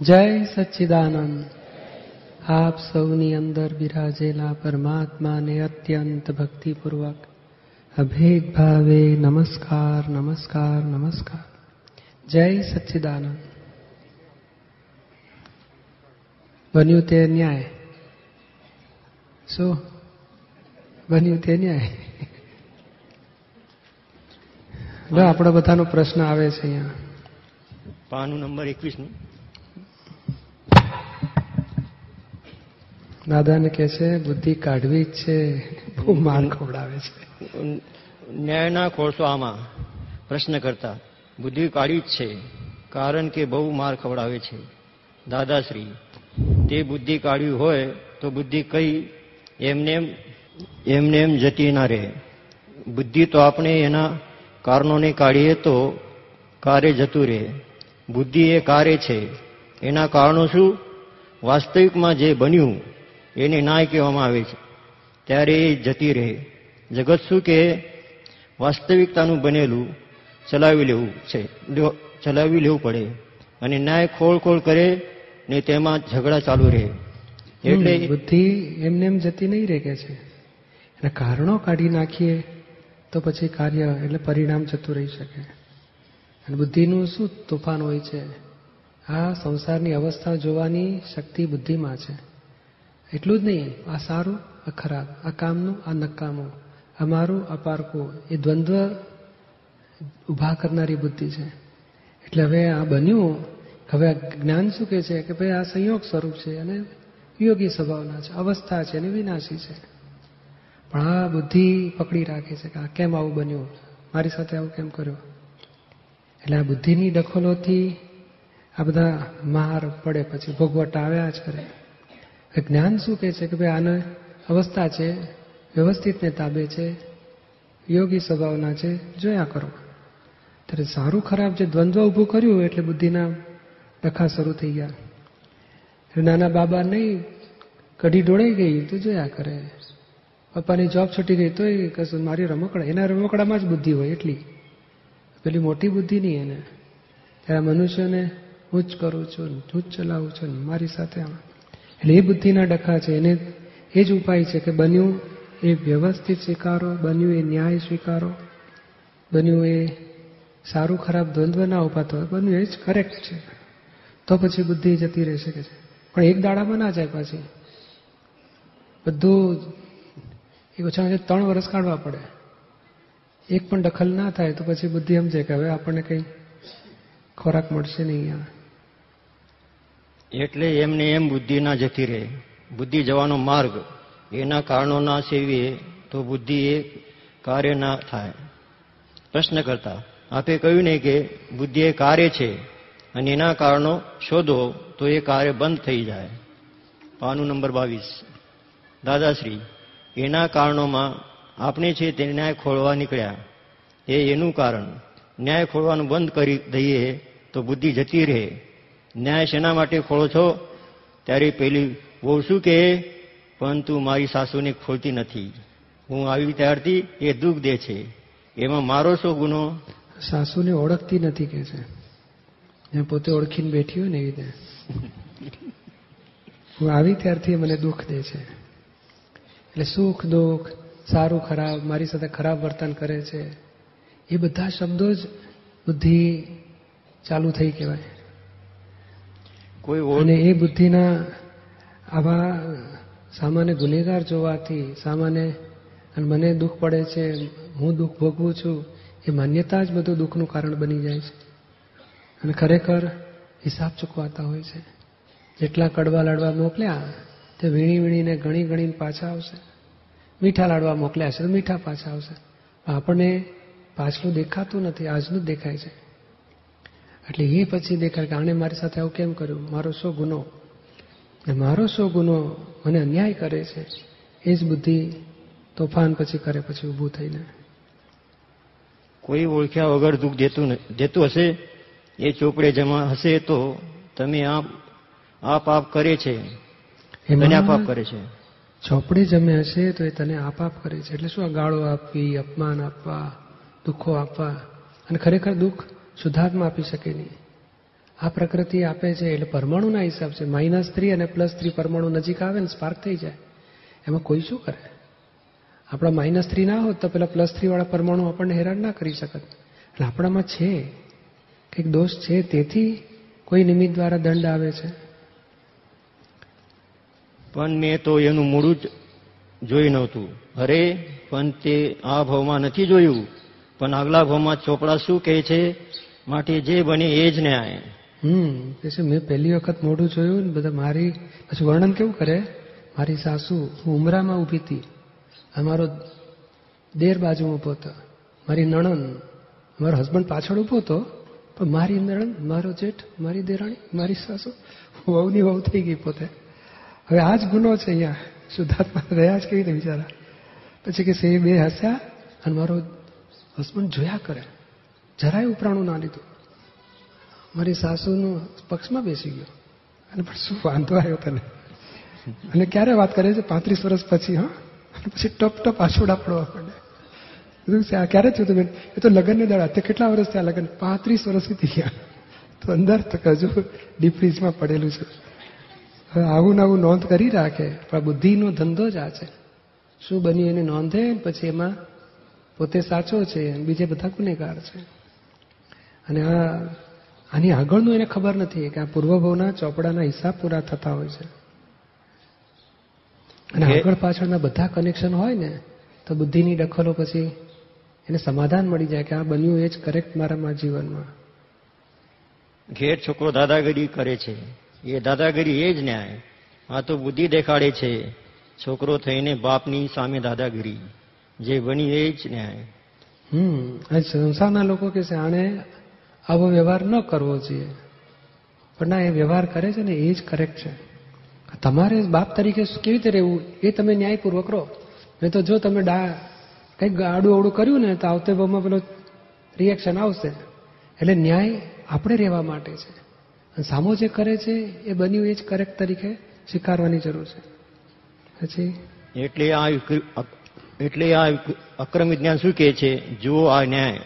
જય સચ્ચિદાનંદ. આપ સૌની અંદર બિરાજેલા પરમાત્માને અત્યંત ભક્તિપૂર્વક અભેદ ભાવે નમસ્કાર નમસ્કાર નમસ્કાર. જય સચ્ચિદાનંદ. બન્યું તે ન્યાય. શું? બન્યું તે ન્યાય? આપણો બધાનો પ્રશ્ન આવે છે અહીંયા. પાનું નંબર એકવીસનું દાદાને કે છે, બુદ્ધિ કાઢવી જ છે. બહુ માર ખવડાવે છે. ન્યાયના આમાં પ્રશ્ન કરતા, બુદ્ધિ કાઢી જ છે, કારણ કે બહુ માર ખવડાવે છે. દાદાશ્રી, તે બુદ્ધિ કાઢવી હોય, તો બુદ્ધિ કઈ એમને એમને એમ જતી ના રહે. બુદ્ધિ તો આપણે એના કારણોને કાઢીએ તો કારે જતું રહે. બુદ્ધિ એ કારે છે. એના કારણો શું? વાસ્તવિકમાં જે બન્યું એને નાય કહેવામાં આવે છે. ત્યારે એ જતી રહે. જગત શું કે વાસ્તવિકતાનું બનેલું ચલાવી લેવું છે. ચલાવી લેવું પડે અને ન્યાય ખોળ ખોળ કરે ને તેમાં ઝઘડા ચાલુ રહે. એટલે બુદ્ધિ એમને એમ જતી નહીં રહે કે છે. અને કારણો કાઢી નાખીએ તો પછી કાર્ય એટલે પરિણામ જતું રહી શકે. અને બુદ્ધિનું શું તોફાન હોય છે? આ સંસારની અવસ્થા જોવાની શક્તિ બુદ્ધિમાં છે. એટલું જ નહીં, આ સારું, આ ખરાબ, આ કામનું, આ નકામું. અમારું પારકું. એ દ્વંદ્વ ઊભા કરનારી બુદ્ધિ છે. એટલે હવે આ બન્યું. હવે જ્ઞાન શું કે છે? કે ભાઈ આ સંયોગ સ્વરૂપ છે અને યોગી સ્વભાવના છે, અવસ્થા છે અને વિનાશી છે. પણ આ બુદ્ધિ પકડી રાખે છે કે આ કેમ આવું બન્યું? મારી સાથે આવું કેમ કર્યું? એટલે આ બુદ્ધિની દખલોથી આ બધા માર પડે પછી, ભોગવટ આવ્યા જ કરે. જ્ઞાન શું કહે છે? કે ભાઈ આને અવસ્થા છે વ્યવસ્થિતને તાબે છે, યોગી સ્વભાવના છે, જોયા કરો. ત્યારે સારું ખરાબ જે દ્વંદ્વ ઊભું કર્યું એટલે બુદ્ધિના ડખા શરૂ થઈ ગયા. નાના બાબા નહીં, કઢી ઢોળાઈ ગઈ તો જોયા કરે. પપ્પાની જોબ છૂટી ગઈ તોય કશું મારી રમકડા, એના રમકડામાં જ બુદ્ધિ હોય એટલી. પેલી મોટી બુદ્ધિ નહીં એને. ત્યારે મનુષ્યને હું જ કરું છું, હું જ ચલાવું છું મારી સાથે એટલે એ બુદ્ધિના ડખા છે. એને એ જ ઉપાય છે કે બન્યું એ વ્યવસ્થિત સ્વીકારો, બન્યું એ ન્યાય સ્વીકારો, બન્યું એ સારું ખરાબ દ્વંદ્વ ના ઉપાતો બન્યું એ જ કરેક્ટ છે. તો પછી બુદ્ધિ જતી રહી શકે છે. પણ એક દાડામાં ના જાય પાછી. બધું એ ઓછામાં ઓછા ત્રણ વર્ષ કાઢવા પડે. એક પણ દખલ ના થાય તો પછી બુદ્ધિ સમજે કે હવે આપણને કંઈ ખોરાક મળશે નહીં અહીંયા એટલે એમને એમ બુદ્ધિ ના જતી રહે. બુદ્ધિ જવાનો માર્ગ એના કારણો ના સેવીએ તો બુદ્ધિ એ કાર્ય ના થાય. પ્રશ્ન કરતા, આપે કહ્યું ને કે બુદ્ધિ એ કાર્ય છે અને એના કારણો શોધો તો એ કાર્ય બંધ થઈ જાય. પાનું નંબર બાવીસ. દાદાશ્રી, એના કારણોમાં આપણે છે તે ન્યાય ખોળવા નીકળ્યા. એ એનું કારણ. ન્યાય ખોળવાનું બંધ કરી દઈએ તો બુદ્ધિ જતી રહે. ન્યાય શેના માટે ખોળો છો? ત્યારે પેલી બહુ શું કહે? પરંતુ મારી સાસુને ખોલતી નથી. હું આવી ત્યારથી એ દુઃખ દે છે. એમાં મારો શું ગુનો? સાસુને ઓળખતી નથી કે છે. પોતે ઓળખીને બેઠી હોય ને એવી રીતે. હું આવી ત્યારથી મને દુઃખ દે છે. એટલે સુખ, દુઃખ, સારું, ખરાબ, મારી સાથે ખરાબ વર્તન કરે છે. એ બધા શબ્દો જ બુદ્ધિ ચાલુ થઈ કહેવાય. કોઈ અને એ બુદ્ધિના આવા સામાન્ય ગુનેગાર જોવાથી સામાન્ય અને મને દુઃખ પડે છે, હું દુઃખ ભોગવું છું, એ માન્યતા જ બધું દુઃખનું કારણ બની જાય છે. અને ખરેખર હિસાબ ચૂકવાતા હોય છે. જેટલા કડવા લાડવા મોકલ્યા, તે વીણી વીણીને ગણી ગણીને પાછા આવશે. મીઠા લાડવા મોકલ્યા છે, તો મીઠા પાછા આવશે. આપણને પાછલું દેખાતું નથી, આજનું જ દેખાય છે. એટલે એ પછી દેખાય કે આણે મારી સાથે આવું કેમ કર્યું? મારો શો ગુનો? ને મારો શો ગુનો મને અન્યાય કરે છે એ જ બુદ્ધિ તોફાન પછી કરે પછી ઊભું થઈને. કોઈ ઓળખ્યા વગર દુઃખ દેતું દેતું હશે? એ ચોપડે જમા હશે તો તમે આ આ પાપ કરે છે. તને આ પાપ કરે છે. ચોપડે જમે હશે તો એ તને આપ આપ કરે છે. એટલે શું ગાળો આપવી અપમાન આપવા દુઃખો આપવા? અને ખરેખર દુઃખ શુદ્ધાત્મા આપી શકે નહીં. આ પ્રકૃતિ આપે છે એટલે પરમાણુના હિસાબ છે. માઇનસ થ્રી અને પ્લસ થ્રી પરમાણુ નજીક આવે ને સ્પાર્ક થઈ જાય. એમાં કોઈ શું કરે? આપણા માઇનસ થ્રી ના હોત તો પેલા પ્લસ થ્રીવાળા પરમાણુ આપણને હેરાન ના કરી શકત. એટલે આપણામાં છે, કંઈક દોષ છે, તેથી કોઈ નિમિત્ત દ્વારા દંડ આવે છે. પણ મેં તો એનું મૂળું જ જોઈ નહોતું. અરે, પણ તે આ ભાવમાં નથી જોયું. પણ આગલા ભાવમાં ચોપડા શું કહે છે? માટે જે બને એ જ ન્યાય હમ, પછી મેં પહેલી વખત મોઢું જોયું ને બધા મારી, પછી વર્ણન કેવું કરે? મારી સાસુ, હું ઉમરામાં ઊભી હતી. અમારો દેર બાજુ ઊભો હતો. મારી નણંદ, મારો હસબન્ડ પાછળ ઊભો હતો. પણ મારી નણંદ, મારો જેઠ, મારી દેરાણી, મારી સાસુ, વહુની વહુ થઈ ગઈ પોતે. હવે આ જ ગુનો છે અહીંયા. શુદ્ધાત્મા રહ્યા જ કેવી રીતે બિચારા? પછી કે સે બે હસ્યા અને મારો હસબન્ડ જોયા કરે. જરાય ઉપરાણું ના લીધું. મારી સાસુનું પક્ષમાં બેસી ગયો. અને પણ શું વાંધો આવ્યો તને? અને ક્યારે વાત કરે છે? પાંત્રીસ વર્ષ પછી, હા? પછી ટપ ટપ આછોડા પડવા માંડે. કીધું, છે, આ ક્યારે થયું હતું બેન? એ તો લગ્નને દડા. તે કેટલા વર્ષ થયા લગ્ન? પાંત્રીસ વર્ષ સુધી ગયા તો અંદર હજુ ડીપ ફ્રીજમાં પડેલું છે. આવું ને આવું નોંધ કરી રાખે. પણ બુદ્ધિનો ધંધો જ આ છે. શું બન્યું એને નોંધે પછી એમાં પોતે સાચો છે અને બીજે બધા ગુનેગાર છે. અને આ આની આગળનું એને ખબર નથી કે આ પૂર્વભવના ચોપડાના હિસાબ પૂરા થતા હોય છે. અને આગળ પાછળના બધા કનેક્શન હોય ને તો બુદ્ધિની દખલો પછી એને સમાધાન મળી જાય કે આ બન્યું એ જ કરેક્ટ મારામાં જીવનમાં. ઘેર છોકરો દાદાગીરી કરે છે. એ દાદાગીરી એ જ ન્યાય. આ તો બુદ્ધિ દેખાડે છે. છોકરો થઈને બાપની સામે દાદાગીરી. જે બની એ જ ન્યાય. હમ સંસારના લોકો કે છે આણે આવો વ્યવહાર ન કરવો જોઈએ. પણ ના એ વ્યવહાર કરે છે ને એ જ કરેક્ટ છે. તમારે બાપ તરીકે કેવી રીતે રહેવું? એ તમે ન્યાયપૂર્વક રહો. નહીં તો જો તમે ડા કંઈક આડું અવડું કર્યું ને તો આવતે ભાવમાં પેલો રિએક્શન આવશે. એટલે ન્યાય આપણે રહેવા માટે છે. અને સામો જે કરે છે એ બન્યું એ જ કરેક્ટ તરીકે સ્વીકારવાની જરૂર છે. પછી? એટલે આ એટલે આ અક્રમ વિજ્ઞાન શું કહે છે? જુઓ આ ન્યાય.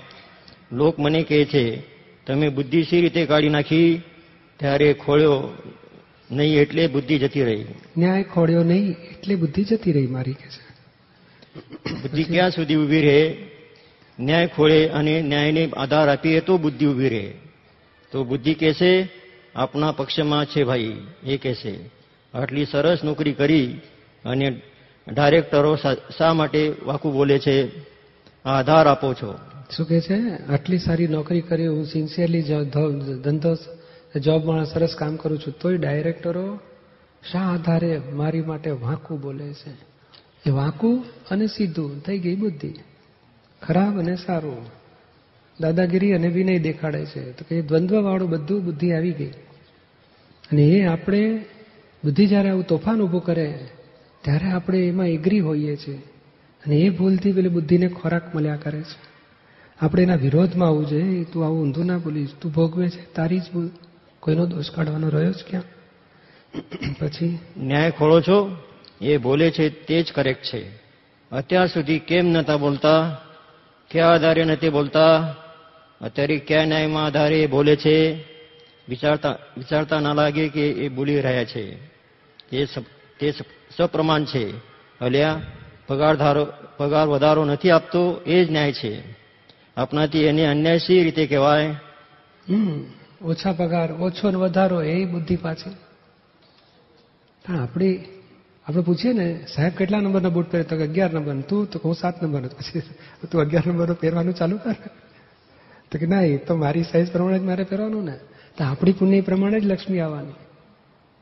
લોક મને કહે છે તમે બુદ્ધિ સી રીતે કાઢી નાખી? ત્યારે ખોળ્યો નહીં એટલે બુદ્ધિ જતી રહી. ન્યાય ખોળ્યો નહીં એટલે બુદ્ધિ જતી રહી મારી કે છે. બુદ્ધિ ક્યાં સુધી ઊભી રહે? ન્યાય ખોળે અને ન્યાયને આધાર આપીએ તો બુદ્ધિ ઊભી રહે. તો બુદ્ધિ કહેશે આપણા પક્ષમાં છે ભાઈ. એ કહેશે આટલી સરસ નોકરી કરી અને ડાયરેક્ટરો શા- માટે વાકું બોલે છે? આધાર આપો છો. શું કે છે? આટલી સારી નોકરી કરી, હું સિન્સિયરલી ધંધો જોબમાં સરસ કામ કરું છું, તોય ડાયરેક્ટરો શા આધારે મારી માટે વાંકું બોલે છે? એ વાંકું અને સીધું થઈ ગઈ બુદ્ધિ. ખરાબ અને સારું. દાદાગીરી અને વિનય દેખાડે છે. તો કે દ્વંદ્વવાળું બધું બુદ્ધિ આવી ગઈ. અને એ આપણે બુદ્ધિ જ્યારે આવું તોફાન ઊભું કરે ત્યારે આપણે એમાં એગ્રી હોઈએ છીએ. અને એ ભૂલથી પેલી બુદ્ધિને ખોરાક મળ્યા કરે છે. આપણે એના વિરોધમાં આવવું જોઈએ. તું આવું ઊંધું ના બોલીશ. તું ભોગવે છે. તારી જ ભૂલ. કોઈનો દોષ કાઢવાનો રહ્યો જ ક્યાં? પછી, ન્યાય ખોળો છો? એ બોલે છે તે જ કરેક્ટ છે. અત્યાર સુધી કેમ નતા બોલતા? કયા આધારે નથી બોલતા? અત્યારે કયા ન્યાયમાં આધારે બોલે છે? વિચારતા વિચારતા ના લાગે કે એ બોલી રહ્યા છે. તે તે સપ્રમાણ છે. અલ્યા, પગાર ધારો, પગાર વધારો નથી આપતો, એ જ ન્યાય છે. આપણાથી એને અન્યાય સી રીતે કહેવાય? ઓછા પગાર, ઓછો ને વધારો, એ બુદ્ધિ પાછી. પણ આપણી, આપણે પૂછીએ ને, સાહેબ કેટલા નંબરના બૂટ પહેરે તો અગિયાર નંબર. તું, તો હું સાત નંબર પછી, તું અગિયાર નંબરનો પહેરવાનું ચાલુ કર. તો કે ના, એ તો મારી સાઈઝ પ્રમાણે જ મારે પહેરવાનું ને. તો આપણી પુણ્ય પ્રમાણે જ લક્ષ્મી આવવાની.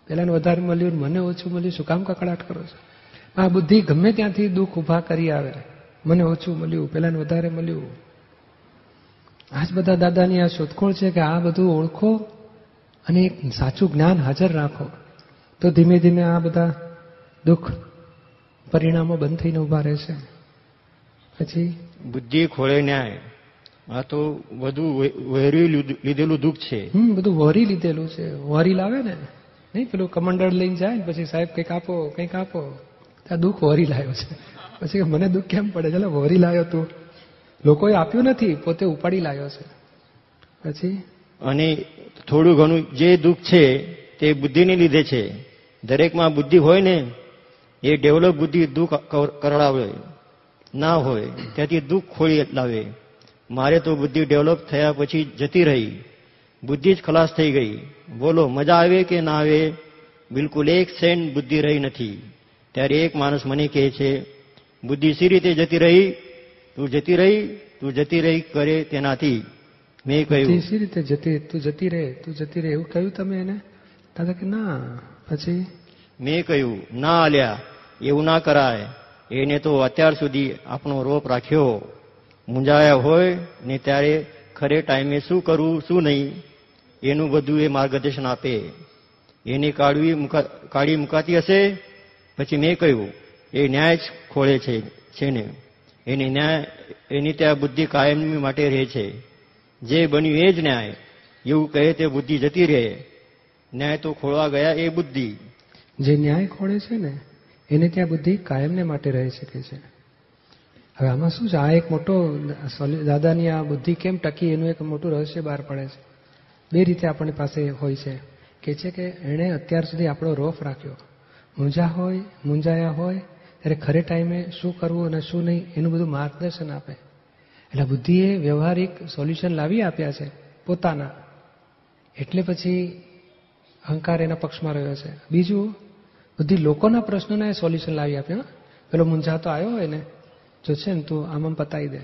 પેલાને વધારે મળ્યું મને ઓછું મળ્યું. શું કામ કકડાટ કરો છો? આ બુદ્ધિ ગમે ત્યાંથી દુઃખ ઊભા કરી આવે. મને ઓછું મળ્યું પેલાને વધારે મળ્યું. આજ બધા દાદાની આ શોધખોળ છે કે આ બધું ઓળખો અને એક સાચું જ્ઞાન હાજર રાખો. તો ધીમે ધીમે આ બધા દુઃખ પરિણામો બંધ થઈને ઊભા રહેશે. પછી? બુદ્ધિ ખોળે ન્યાય. આ તો વધુ વહેરી લીધેલું દુઃખ છે. હમ બધું વરી લીધેલું છે. વરી લાવે ને. નહીં, પેલું કમંડળ લઈને જાય ને પછી સાહેબ કંઈક આપો કંઈક આપો. ત્યાં દુઃખ વરી લાવ્યો છે. પછી મને દુઃખ કેમ પડે ચાલો વરી લાવ્યો તું. લોકોએ આપ્યું નથી, પોતે ઉપાડી લાવ્યો છે. પછી? અને થોડું ઘણું જે દુઃખ છે, તે બુદ્ધિને લીધે છે. દરેકમાં બુદ્ધિ હોય ને, એ ડેવલપ બુદ્ધિ દુઃખ કરડાવે. ના હોય, ત્યાંથી દુઃખ ખોળી લાવે. મારે તો બુદ્ધિ ડેવલપ થયા પછી જતી રહી. બુદ્ધિ જ ખલાસ થઈ ગઈ. બોલો મજા આવે કે ના આવે? બિલકુલ એક સેન્ટ બુદ્ધિ રહી નથી. ત્યારે એક માણસ મને કહે છે બુદ્ધિ સી રીતે જતી રહી? તું જતી રહી? તું જતી રહી કરે તેનાથી. મેં કહ્યું સી રીતે જતી તું જતી રહે તું જતી રહે એવું કહ્યું તમે એને? દાદા કે ના. પછી? મેં કહ્યું ના આલ્યા એવું ના કરાય. એને તો અત્યાર સુધી આપણો રોપ રાખ્યો. મૂંઝાયા હોય ને ત્યારે ખરે ટાઈમે શું કરવું શું નહીં? એનું બધું એ માર્ગદર્શન આપે. એની કાઢવી કાઢી મુકાતી હશે, પછી મેં કહ્યું, એ ન્યાય જ ખોળે છે ને. એની ન્યાય, એની ત્યાં બુદ્ધિ કાયમી માટે રહે છે. જે બન્યું એ જ ન્યાય. એવું કહે તે બુદ્ધિ જતી રહે. ન્યાય તો ખોળવા ગયા એ બુદ્ધિ. જે ન્યાય ખોળે છે ને, એને ત્યાં બુદ્ધિ કાયમને માટે રહી શકે છે. હવે આમાં શું છે? આ એક મોટો દાદાની આ બુદ્ધિ કેમ ટકી? એનું એક મોટું રહસ્ય બહાર પડે છે. બે રીતે આપણી પાસે હોય છે. કે છે કે એણે અત્યાર સુધી આપણો રોફ રાખ્યો. મૂંઝા હોય, મૂંઝાયા હોય, ત્યારે ખરે ટાઈમે શું કરવું અને શું નહીં એનું બધું માર્ગદર્શન આપે. એટલે બુદ્ધિએ વ્યવહારિક સોલ્યુશન લાવી આપ્યા છે, પોતાના. એટલે પછી અહંકાર એના પક્ષમાં રહ્યો છે. બીજું બધી લોકોના પ્રશ્નોને સોલ્યુશન લાવી આપ્યો પેલો મૂંઝાતો આવ્યો હોય ને, જો છે ને તું આમ આમ પતાવી દે.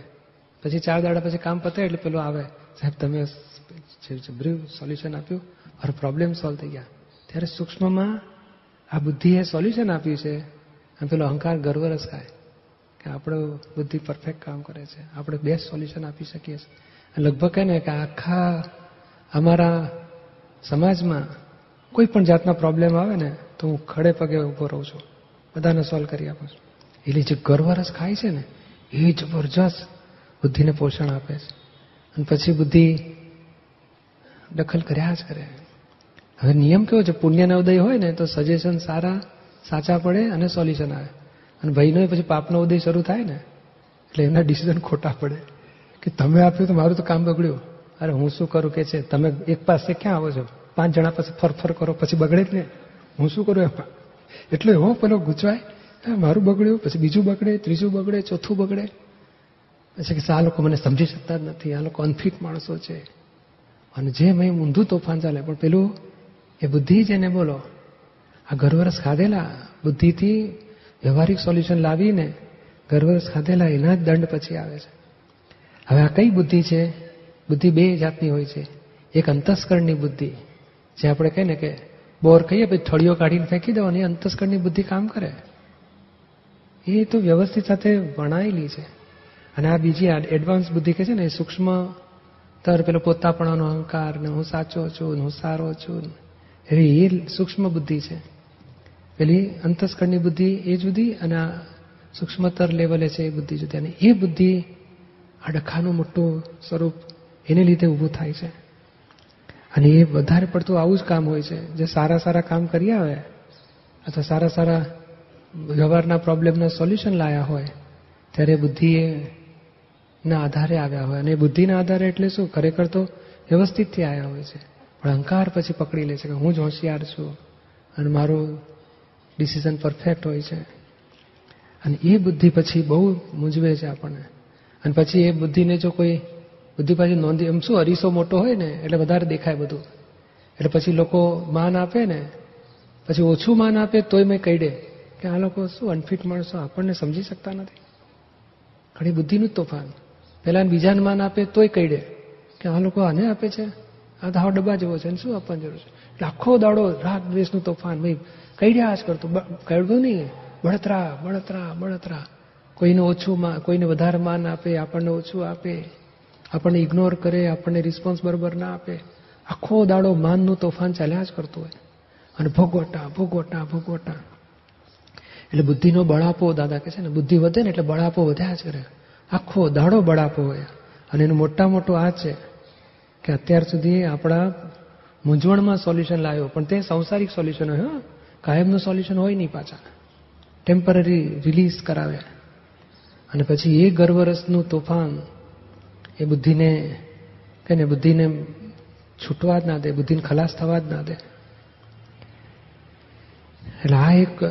પછી ચાર દાડા પછી કામ પતાય એટલે પેલો આવે. સાહેબ, તમે જબર્યું સોલ્યુશન આપ્યું, મારો પ્રોબ્લેમ સોલ્વ થઈ ગયા. ત્યારે સૂક્ષ્મમાં આ બુદ્ધિએ સોલ્યુશન આપ્યું છે. અને પેલો અહંકાર ગર્વરસ થાય કે આપણો બુદ્ધિ પરફેક્ટ કામ કરે છે. આપણે બેસ્ટ સોલ્યુશન આપી શકીએ છીએ. લગભગ કહે ને કે આખા અમારા સમાજમાં કોઈ પણ જાતના પ્રોબ્લેમ આવે ને, તો હું ખડે પગે ઊભો રહું છું. બધાને સોલ્વ કરી આપું છું. એટલે જે ગર્વરસ ખાય છે ને, એ જબરજસ્ત બુદ્ધિને પોષણ આપે છે. અને પછી બુદ્ધિ દખલ કર્યા જ કરે. હવે નિયમ કેવો છે? પુણ્યના ઉદય હોય ને, તો સજેશન સારા, સાચા પડે અને સોલ્યુશન આવે. અને ભાઈનો પછી પાપનો ઉદય શરૂ થાય ને, એટલે એમના ડિસિઝન ખોટા પડે. કે તમે આપ્યું તો મારું તો કામ બગડ્યું. અરે હું શું કરું કે છે? તમે એક પાસે ક્યાં આવો છો? પાંચ જણા પાસે ફરફર કરો, પછી બગડે જ ને. હું શું કરું એમાં? એટલે હો, પેલો ગૂંચવાય મારું બગડ્યું, પછી બીજું બગડે, ત્રીજું બગડે, ચોથું બગડે. પછી કે, આ લોકો મને સમજી શકતા જ નથી. આ લોકો અનફિટ માણસો છે. અને જે મેં ઊંધું તોફાન ચાલે, પણ પેલું એ બુદ્ધિ જ એને બોલો. આ ગર્વરસ ખાધેલા, બુદ્ધિથી વ્યવહારિક સોલ્યુશન લાવીને ગર્વરસ ખાધેલા, એના જ દંડ પછી આવે છે. હવે આ કઈ બુદ્ધિ છે? બુદ્ધિ બે જાતની હોય છે. એક અંતસ્કરણની બુદ્ધિ, જે આપણે કહીએ ને કે બોર કહીએ પછી થળીઓ કાઢીને ફેંકી દેવાની અંતસ્કરણની બુદ્ધિ કામ કરે. એ તો વ્યવસ્થિત સાથે વણાયેલી છે. અને આ બીજી એડવાન્સ બુદ્ધિ કે છે ને, એ સૂક્ષ્મ તર પેલો પોતાપણાનો અહંકાર ને હું સાચો છું હું સારો છું એ સૂક્ષ્મ બુદ્ધિ છે. પેલી અંતસ્કરની બુદ્ધિ એ જુદી અને આ સૂક્ષ્મતર લેવલે છે એ બુદ્ધિ જુદી. અને એ બુદ્ધિ આ ડખાનું મોટું સ્વરૂપ એને લીધે ઊભું થાય છે. અને એ વધારે પડતું આવું જ કામ હોય છે. જે સારા સારા કામ કરી આવે અથવા સારા સારા વ્યવહારના પ્રોબ્લેમના સોલ્યુશન લાયા હોય, ત્યારે બુદ્ધિએ ના આધારે આવ્યા હોય. અને બુદ્ધિના આધારે એટલે શું? ખરેખર તો વ્યવસ્થિતથી આવ્યા હોય છે. પણ અહંકાર પછી પકડી લે છે કે હું જ હોશિયાર છું અને મારું ડિસિઝન પરફેક્ટ હોય છે. અને એ બુદ્ધિ પછી બહુ મૂંઝવે છે આપણને. અને પછી એ બુદ્ધિને જો કોઈ, બુદ્ધિ પાછી નોંધી, એમ શું અરીસો મોટો હોય ને, એટલે વધારે દેખાય બધું. એટલે પછી લોકો માન આપે ને, પછી ઓછું માન આપે તોય મેં કહી દે કે આ લોકો શું અનફિટ માણસો, આપણને સમજી શકતા નથી. ઘણી બુદ્ધિનું જ તોફાન. પહેલા બીજાને માન આપે તોય કહી દે કે આ લોકો આને આપે છે? આ તો હાવ ડબ્બા જેવો છે શું આપવાની જરૂર છે? એટલે આખો દાડો રાગ દ્વેષનું તોફાન, ભાઈ કઈ રહ્યા જ કરતો કહેતું નહીં. બળતરા બળતરા બળતરા. કોઈને ઓછું માં, કોઈને વધારે માન આપે, આપણને ઓછું આપે. આપણને ઇગ્નોર કરે, આપણને રિસ્પોન્સ બરોબર ના આપે. આખો દાડો માનનું તોફાન ચાલ્યા જ કરતું હોય. અને ભોગવટા ભોગવટા ભોગવટા. એટલે બુદ્ધિનો બળાપો દાદા કહે છે ને, બુદ્ધિ વધે ને એટલે બળાપો વધ્યા જ કરે. આખો દાડો બળાપો હોય. અને એનું મોટા મોટું આ છે કે અત્યાર સુધી આપણા મૂંઝવણમાં સોલ્યુશન લાવ્યો. પણ તે સંસારિક સોલ્યુશન હોય કાયમનું સોલ્યુશન હોય નહીં પાછા. ટેમ્પરરી રિલીઝ કરાવે. અને પછી એ ગર્વરસનું તોફાન, એ બુદ્ધિને કહીને બુદ્ધિને છૂટવા જ ના દે, બુદ્ધિને ખલાસ થવા જ ના દે. એટલે આ એક,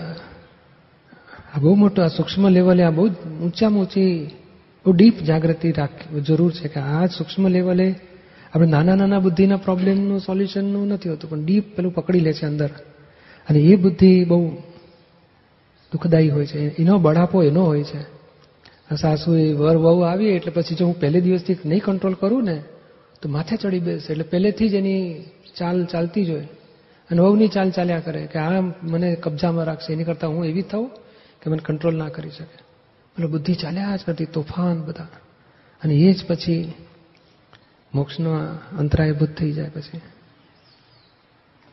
આ બહુ મોટું, આ સૂક્ષ્મ લેવલે આ બહુ ઊંચામાં ઊંચી બહુ ડીપ જાગૃતિ રાખવી જરૂર છે કે આ સૂક્ષ્મ લેવલે આપણે નાના નાના બુદ્ધિના પ્રોબ્લેમનું, સોલ્યુશનનું નથી હોતું, પણ ડીપ પેલું પકડી લે છે અંદર. અને એ બુદ્ધિ બહુ દુઃખદાયી હોય છે. એનો બળાપો એનો હોય છે. સાસુ એ વર, વહુ આવી એટલે પછી જો હું પહેલે દિવસથી નહીં કંટ્રોલ કરું ને, તો માથે ચડી બેસે. એટલે પહેલેથી જ એની ચાલ ચાલતી જ હોય. અને વહુની ચાલ ચાલ્યા કરે કે આ મને કબજામાં રાખશે. એની કરતાં હું એવી થઉં કે મને કંટ્રોલ ના કરી શકે. એટલે બુદ્ધિ ચાલ્યા જ કરતી તોફાન બધા. અને એ જ પછી મોક્ષનો અંતરાયભૂત થઈ જાય પછી.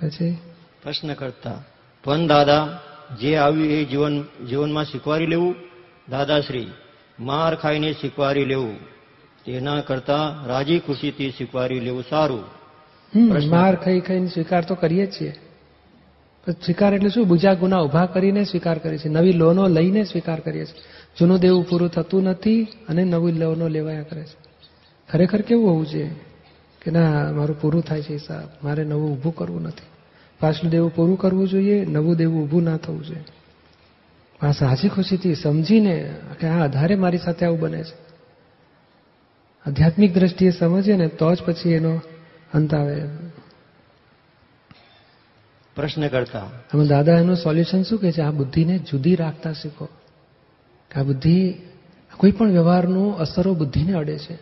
પછી? પ્રશ્ન કરતા પણ દાદા જે આવ્યું એ જીવન જીવનમાં સ્વીકારી લેવું? દાદાશ્રી માર ખાઈને સ્વીકારી લેવું. તેના કરતા રાજી ખુશીથી સ્વીકારી લેવું સારું. માર ખાઈ ખાઈને સ્વીકાર તો કરીએ જ છીએ. સ્વીકાર એટલે શું? બીજા ગુના ઊભા કરીને સ્વીકાર કરીએ છીએ. નવી લોનો લઈને સ્વીકાર કરીએ છીએ. જૂનું દેવું પૂરું થતું નથી અને નવી લોનો લેવાયા કરે છે. ખરેખર કેવું હોવું જોઈએ? કે ના મારું પૂરું થાય છે હિસાબ. મારે નવું ઊભું કરવું નથી. પાછલું દેવું પૂરું કરવું જોઈએ નવું દેવું ઊભું ના થવું જોઈએ. આ સાચી ખુશીથી સમજીને કે આ આધારે મારી સાથે આવું બને છે. આધ્યાત્મિક દ્રષ્ટિએ સમજે ને તો જ પછી એનો અંત આવે. પ્રશ્ન કરતા. દાદા એનું સોલ્યુશન શું કે છે? આ બુદ્ધિને જુદી રાખતા શીખો. કે આ બુદ્ધિ કોઈ પણ વ્યવહારનું અસરો બુદ્ધિને અડે છે.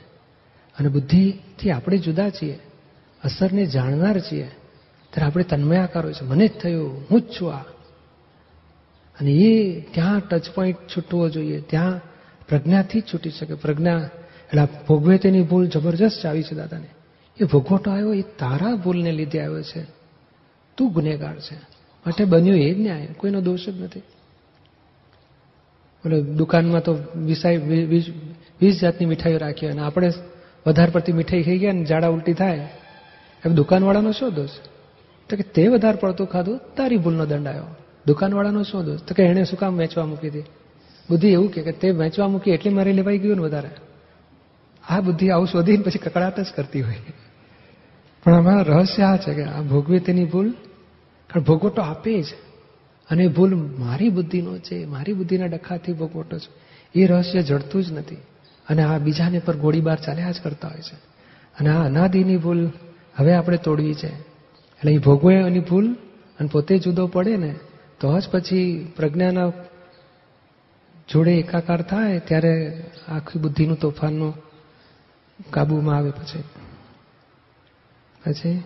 અને બુદ્ધિથી આપણે જુદા છીએ, અસરને જાણનાર છીએ. ત્યારે આપણે તન્મયાકાર છે. મને જ થયું, હું જ છું આ. અને એ ત્યાં ટચ પોઈન્ટ છૂટવો જોઈએ. ત્યાં પ્રજ્ઞાથી જ છૂટી શકે. પ્રજ્ઞા, એટલે ભોગવે તેની ભૂલ જબરજસ્ત આવી છે દાદાને. એ ભોગવટો આવ્યો, એ તારા ભૂલને લીધે આવ્યો છે. તું ગુનેગાર છે. માટે બન્યું એ જ ન્યાય. કોઈનો દોષ જ નથી. બોલો દુકાનમાં તો વિસાય વીસ જાતની મીઠાઈઓ રાખી અને આપણે વધારે પડતી મીઠાઈ ખાઈ ગયા ને ઝાડા ઉલટી થાય એમ દુકાનવાળાનો શું દોષ? તો કે તે વધારે પડતું ખાધું, તારી ભૂલનો દંડ આવ્યો. દુકાનવાળાનો શું દોષ? તો કે એણે શું કામ વેચવા મૂકી હતી? બુદ્ધિ એવું કે તે વેચવા મૂકી એટલે મારે લેવાઈ ગયું ને વધારે. આ બુદ્ધિ આવું શોધીને પછી કકડાટ જ કરતી હોય. પણ આમાં રહસ્ય આ છે કે આ ભોગવે તેની ભૂલ, કારણ ભોગવટો આપે જ. અને ભૂલ મારી બુદ્ધિનો છે, મારી બુદ્ધિના ડખાથી ભોગવટો છે. એ રહસ્ય જડતું જ નથી. અને આ બીજાને પર ગોળીબાર ચાલ્યા જ કરતા હોય છે. અને આ અનાદિની ભૂલ હવે આપણે તોડવી છે. એટલે એ ભોગવે એની ભૂલ અને પોતે જુદો પડે ને, તો જ પછી પ્રજ્ઞાના જોડે એકાકાર થાય ત્યારે આખી બુદ્ધિનું તોફાનનું કાબુમાં આવે પછી. પછી?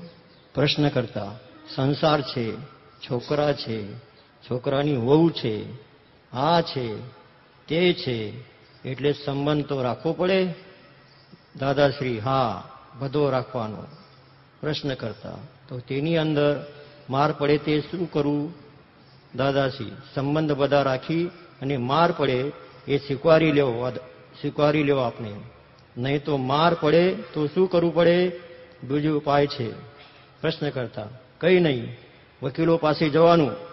પ્રશ્ન કરતા, સંસાર છે, છોકરા છે છોકરાની વહુ છે, આ છે, તે છે, એટલે સંબંધ તો રાખવો પડે? દાદાશ્રી, હા, બધો રાખવાનો. પ્રશ્ન કરતા, તો તેની અંદર માર પડે તે શું કરવું દાદાશ્રી, સંબંધ બધા રાખી અને માર પડે એ સ્વીકારી લેવો સ્વીકારી લેવો આપણે નહીં તો માર પડે તો શું કરવું પડે? બીજું ઉપાય છે. પ્રશ્ન કરતા, કઈ નહીં, વકીલો પાસે જવાનું.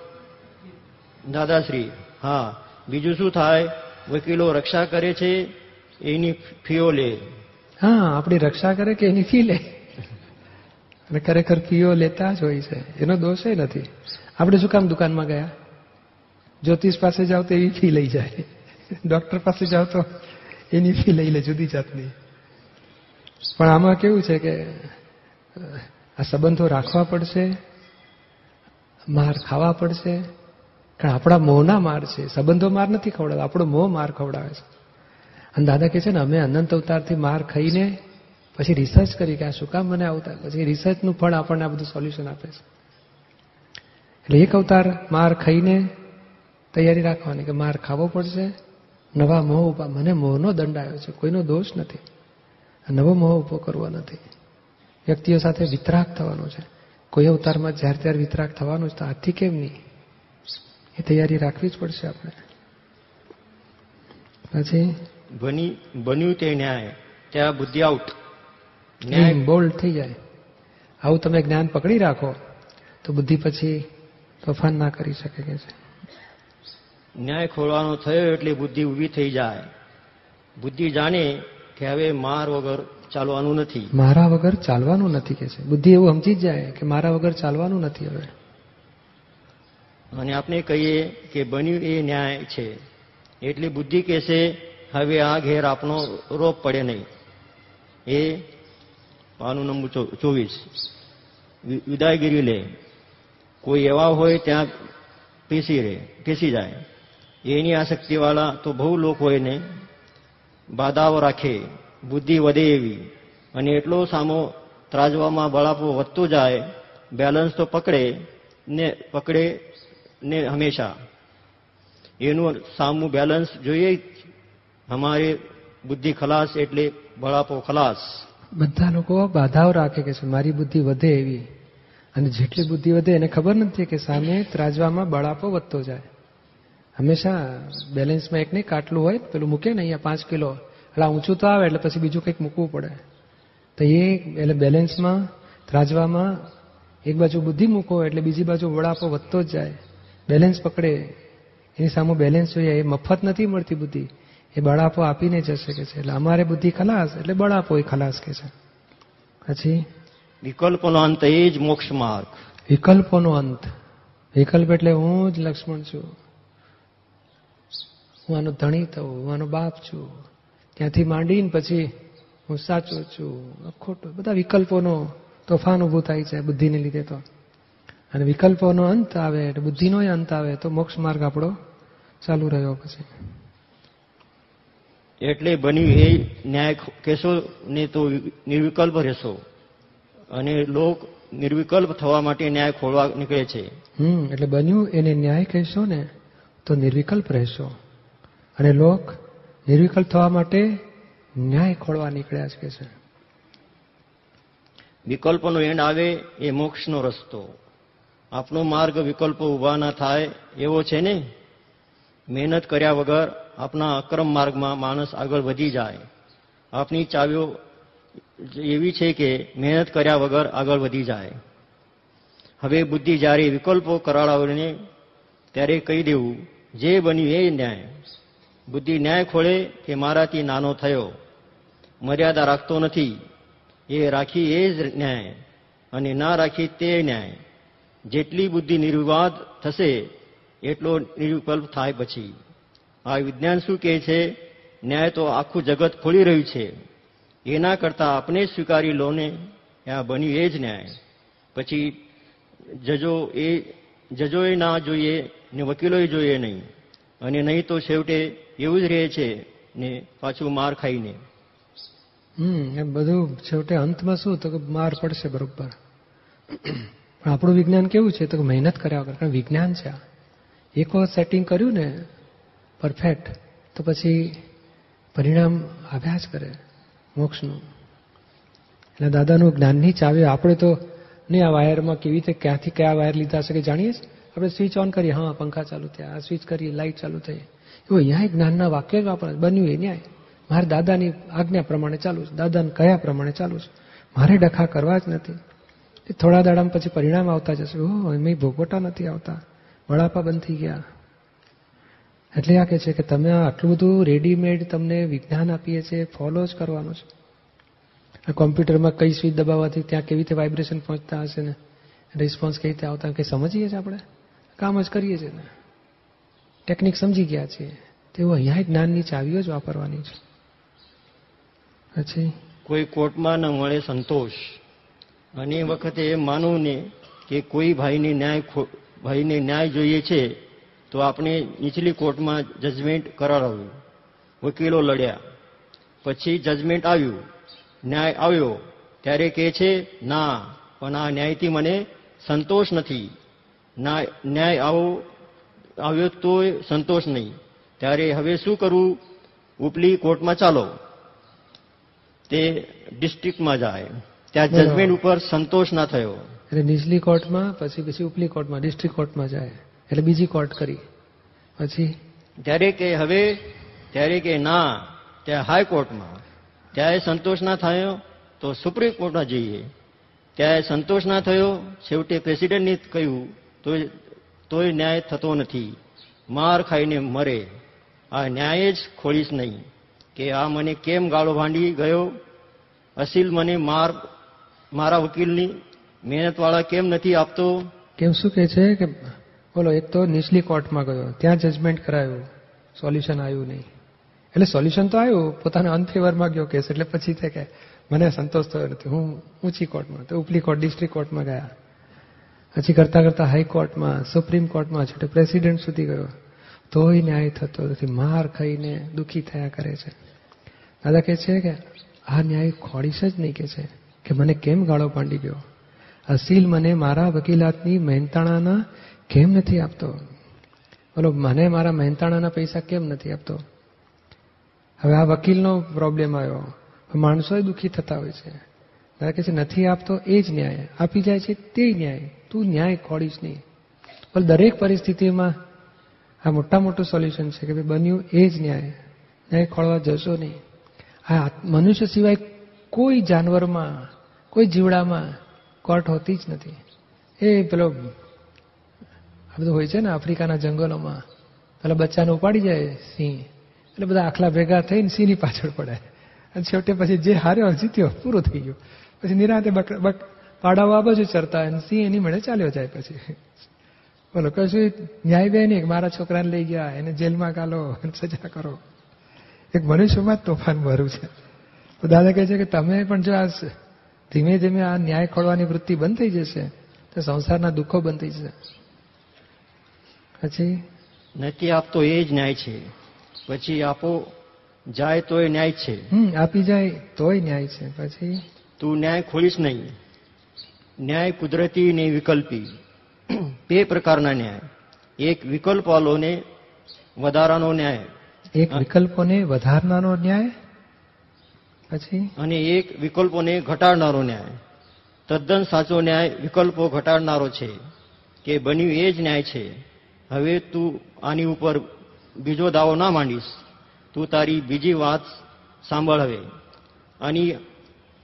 દાદાશ્રી, હા, બીજું શું થાય? વકીલો રક્ષા કરે છે, એની ફીઓ લે. હા, આપણી રક્ષા કરે કે એની ફી લે? અને ખરેખર ફીઓ લેતા જ હોય છે, એનો દોષ એ નથી. આપણે શું કામ દુકાનમાં ગયા? જ્યોતિષ પાસે જાઓ તો એવી ફી લઈ જાય. ડોક્ટર પાસે જાઓ તો એની ફી લઈ લે જુદી જાતની. પણ આમાં કેવું છે કે આ સંબંધો રાખવા પડશે, માર ખાવા પડશે કારણ આપણા મોહના માર છે. સંબંધો માર નથી ખવડાવતા. આપણો મોહ માર ખવડાવે છે. અને દાદા કહે છે ને, અમે અનંત અવતારથી માર ખાઈને પછી રિસર્ચ કરી કે આ શું કામ મને આવતા? પછી રિસર્ચનું ફળ આપણને આ બધું સોલ્યુશન આપે છે. એટલે એક અવતાર માર ખાઈને તૈયારી રાખવાની કે માર ખાવો પડશે. નવા મોહ ઊભા મને મોહનો દંડ આવ્યો છે. કોઈનો દોષ નથી. નવો મોહ ઊભો કરવો નથી. વ્યક્તિઓ સાથે વિતરાક થવાનો છે. કોઈ અવતારમાં જ્યારે ત્યારે વિતરાક થવાનું છે તો આથી કેમ નહીં? એ તૈયારી રાખવી જ પડશે આપણે. પછી? બની બન્યું તે ન્યાય. ત્યાં બુદ્ધિ આઉટ ન્યાય બોલ્ડ થઈ જાય. આવું તમે જ્ઞાન પકડી રાખો તો બુદ્ધિ પછી તોફાન ના કરી શકે કે છે. ન્યાય ખોલવાનો થયો એટલે બુદ્ધિ ઊભી થઈ જાય. બુદ્ધિ જાણે કે હવે માર વગર ચાલવાનું નથી. મારા વગર ચાલવાનું નથી કે છે. બુદ્ધિ એવું સમજી જ જાય કે મારા વગર ચાલવાનું નથી હવે. અને આપણે કહીએ કે બન્યું એ ન્યાય છે. એટલે બુદ્ધિ કહેશે હવે આ ઘેર આપણો રોપ પડે નહીં. એ પાનું નંબર ચોવીસ. વિદાયગીરી લે. કોઈ એવા હોય ત્યાં પીસી રહે પીસી જાય. એની આસક્તિવાળા તો બહુ લોકો હોય ને. બાધાઓ રાખે, બુદ્ધિ વધે એવી. અને એટલો સામો ત્રાજવામાં બળાપો વધતો જાય, બેલેન્સ તો પકડે ને, પકડે ને હંમેશા. એનું સામું બેલેન્સ જોઈએ. અમારે બુદ્ધિ ખલાસ એટલે બળાપો ખલાસ. બધા લોકો બાધાઓ રાખે કે મારી બુદ્ધિ વધે એવી. અને જેટલી બુદ્ધિ વધે એને ખબર નથી કે સામે ત્રાજવામાં બળાપો વધતો જાય. હંમેશા બેલેન્સમાં એક નહીં, કાટલું હોય, પેલું મૂકે ને અહીંયા પાંચ કિલો. એટલે ઊંચું તો આવે, એટલે પછી બીજું કંઈક મૂકવું પડે. તો એ, એટલે બેલેન્સમાં ત્રાજવામાં એક બાજુ બુદ્ધિ મૂકો, એટલે બીજી બાજુ બળાપો વધતો જ જાય. બેલેન્સ પકડે એની સામે બેલેન્સ જોઈએ એ મફત નથી મળતી બુદ્ધિ. એ બળાપો આપીને જશે કે છે. એટલે અમારે બુદ્ધિ ખલાસ એટલે બળાપો એ ખલાસ કે છે. પછી? વિકલ્પનો અંત એ જ મોક્ષ માર્ગ. વિકલ્પોનો અંત. વિકલ્પ એટલે હું જ લક્ષ્મણ છું. હું આનો ધણી થવું હું આનો બાપ છું. ત્યાંથી માંડીને પછી હું સાચો છું ખોટો બધા વિકલ્પોનો તોફાન ઊભું થાય છે બુદ્ધિને લીધે તો. અને વિકલ્પોનો અંત આવે એટલે બુદ્ધિનો અંત આવે તો મોક્ષ માર્ગ આપણો ચાલુ રહ્યો પછી. એટલે બન્યું એ ન્યાય કહેશો ને તો નિર્વિકલ્પ રહેશો. અને લોક નિર્વિકલ્પ થવા માટે ન્યાય ખોળવા નીકળે છે. હમ એટલે બન્યું એને ન્યાય કહેશો ને તો નિર્વિકલ્પ રહેશો. અને લોક નિર્વિકલ્પ થવા માટે ન્યાય ખોળવા નીકળ્યા છે કે છે. વિકલ્પનો એન્ડ આવે એ મોક્ષનો રસ્તો. આપણો માર્ગ વિકલ્પો ઊભા ના થાય એવો છે ને? મહેનત કર્યા વગર આપણા અક્રમ માર્ગમાં માણસ આગળ વધી જાય. આપણી ચાવીઓ એવી છે કે મહેનત કર્યા વગર આગળ વધી જાય. હવે બુદ્ધિ જ્યારે વિકલ્પો કરાવડાવીને ત્યારે કહી દેવું, જે બન્યું એ ન્યાય. બુદ્ધિ ન્યાય ખોળે કે મારાથી નાનો થયો. મર્યાદા રાખતો નથી. એ રાખી એ જ ન્યાય અને ના રાખી તે ન્યાય. જેટલી બુદ્ધિ નિર્વિવાદ થશે, એટલો નિર્વિકલ્પ થાય પછી. આ વિજ્ઞાન શું કહે છે? ન્યાય તો આખું જગત ખોલી રહ્યું છે. એના કરતાં આપણે જ સ્વીકારી લો ને, આ બન્યું એ જ ન્યાય. પછી જજો એ, જજોએ ના જોઈએ ને વકીલોએ જોઈએ નહીં. અને નહીં તો છેવટે એવું જ રહે છે ને પાછું માર ખાઈને. હમ, એમ બધું છેવટે અંતમાં શું? તો માર પડશે બરોબર. પણ આપણું વિજ્ઞાન કેવું છે? તો મહેનત કર્યા વગર. કારણ વિજ્ઞાન છે આ. એક વખત સેટિંગ કર્યું ને પરફેક્ટ તો પછી પરિણામ આવ્યા જ કરે, મોક્ષનું. એટલે દાદાનું જ્ઞાનની ચાવી આપણે તો નહીં આ વાયરમાં કેવી રીતે ક્યાંથી કયા વાયર લીધા છે કે જાણીએ છીએ? આપણે સ્વિચ ઓન કરીએ. હા, પંખા ચાલુ થયા. આ સ્વિચ કરીએ લાઇટ ચાલુ થઈ. એવું અહીંયા જ્ઞાનના વાક્ય જ વાપરે બન્યું એ ન્યાય. મારે દાદાની આજ્ઞા પ્રમાણે ચાલુ છે. દાદાને કયા પ્રમાણે ચાલુ છે? મારે ડખા કરવા જ નથી. એ થોડા દાડામાં પછી પરિણામ આવતા જશે. ઓહ એમ ભોગવટા નથી આવતા. વડાપા બંધ થઈ ગયા. એટલે આ કે છે કે તમે આટલું બધું રેડીમેડ તમને વિજ્ઞાન આપીએ છીએ ફોલો જ કરવાનું છે. કોમ્પ્યુટરમાં કઈ સ્વિચ દબાવવાથી ત્યાં કેવી રીતે વાઇબ્રેશન પહોંચતા હશે ને? રિસ્પોન્સ કેવી રીતે આવતા? કંઈ સમજીએ છીએ આપણે? કામ જ કરીએ છીએ ને? ટેકનિક સમજી ગયા છીએ. તેવું અહીંયા જ્ઞાનની ચાવીઓ જ વાપરવાની છે. પછી? કોઈ કોર્ટમાં ન મળે સંતોષ. અને એ વખતે એમ માનવું ને કે કોઈ ભાઈને ન્યાય ભાઈને ન્યાય જોઈએ છે, તો આપણે નીચલી કોર્ટમાં જજમેન્ટ કરાવ્યું વકીલો લડ્યા. પછી જજમેન્ટ આવ્યું. ન્યાય આવ્યો. ત્યારે કહે છે, ના, પણ આ ન્યાયથી મને સંતોષ નથી. ન્યાય આવો, આવ્યો તો સંતોષ નહીં. ત્યારે હવે શું કરવું ઉપલી કોર્ટમાં ચાલો. તે ડિસ્ટ્રિક્ટમાં જાય. ત્યાં. જજમેન્ટ ઉપર સંતોષ ના થયો. એટલે નીચલી કોર્ટમાં પછી પછી ઉપલી કોર્ટમાં ડિસ્ટ્રિક્ટ કોર્ટમાં જાય. એટલે બીજી કોર્ટ કરી. પછી? ત્યારે કે હવે ત્યારે કે ના ત્યાં હાઈકોર્ટમાં. ત્યારે સંતોષ ના થયો તો સુપ્રીમ કોર્ટમાં જઈએ. ત્યારે સંતોષ ના થયો છેવટે પ્રેસિડેન્ટને કહ્યું તો તોય ન્યાય થતો નથી. માર ખાઈને મરે. આ ન્યાય જ ખોલીશ નહીં. કે આ મને કેમ ગાળો ભાંડી ગયો? અસીલ મને માર મારા વકીલની મહેનતવાળા કેમ નથી આપતો? કેમ શું કહે છે કે બોલો, એક તો નીચલી કોર્ટમાં ગયો, ત્યાં જજમેન્ટ કરાયું સોલ્યુશન આવ્યું નહીં. એટલે સોલ્યુશન તો આવ્યું, પોતાના અનફેવરમાં ગયો કેસ એટલે પછી તે કે મને સંતોષ થયો નથી, હું ઊંચી કોર્ટમાં, તો ઉપલી કોર્ટ ડિસ્ટ્રિક્ટ કોર્ટમાં ગયા. પછી કરતા કરતા હાઈકોર્ટમાં સુપ્રીમ કોર્ટમાં છેટે પ્રેસિડેન્ટ સુધી ગયો. તોય ન્યાય થતો નથી, માર ખાઈને દુઃખી થયા કરે છે. દાદા કહે છે કે, આ ન્યાય ખોડીશ જ નહીં કે છે. કે મને કેમ ગાળો પાંડી ગયો? અસીલ મને મારા વકીલાતની મહેનતાણાના કેમ નથી આપતો? બોલો, મને મારા મહેનતાણાના પૈસા કેમ નથી આપતો? હવે આ વકીલનો પ્રોબ્લેમ આવ્યો. માણસો દુઃખી થતા હોય છે. કહે છે, નથી આપતો એ જ ન્યાય. આપી જાય છે તે ન્યાય. તું ન્યાય ખોડીશ નહીં. બોલ, દરેક પરિસ્થિતિમાં આ મોટા મોટું સોલ્યુશન છે કે ભાઈ બન્યું એ જ ન્યાય. ન્યાય ખોળવા જશો નહીં. આ મનુષ્ય સિવાય કોઈ જાનવરમાં કોઈ જીવડામાં કોર્ટ હોતી જ નથી. એ પેલો, આ બધું હોય છે ને આફ્રિકાના જંગલોમાં. પેલા બચ્ચાને ઉપાડી જાય સિંહ. એટલે બધા આખલા ભેગા થઈને સિંહની પાછળ પડે. અને છેવટે પછી જે હાર્યો જીત્યો પૂરો થઈ ગયો. પછી નિરાતે આ બાજુ ચરતા અને સિંહ એની મળે ચાલ્યો જાય પછી. બોલો કશું ન્યાય બે નહીં મારા છોકરાને લઈ ગયા, એને જેલમાં ગાલો સજા કરો. એક મનુષ્યમાં જ તોફાન ભર્યું છે. તો દાદા કહે છે કે, તમે પણ જો આ ધીમે ધીમે આ ન્યાય ખોળવાની વૃત્તિ બંધ થઈ જશે તો સંસારના દુઃખો બંધ થઈ જશે. પછી? નથી આપતો એ જ ન્યાય છે. પછી આપો જાય તો એ ન્યાય છે. હમ આપી જાય તોય ન્યાય છે. પછી? તું ન્યાય ખોલીશ નહીં. ન્યાય કુદરતી ને વિકલ્પી. બે પ્રકારના ન્યાય. એક વિકલ્પ વાલોને વધારાનો ન્યાય. એક વિકલ્પોને વધારનારો ન્યાય? પછી? અને એક વિકલ્પોને ઘટાડનારો ન્યાય. તદ્દન સાચો ન્યાય વિકલ્પો ઘટાડનારો છે કે બન્યું એ જ ન્યાય છે. હવે તું આની ઉપર બીજો દાવો ના માંડીશ. તું તારી બીજી વાત સાંભળ હવે આની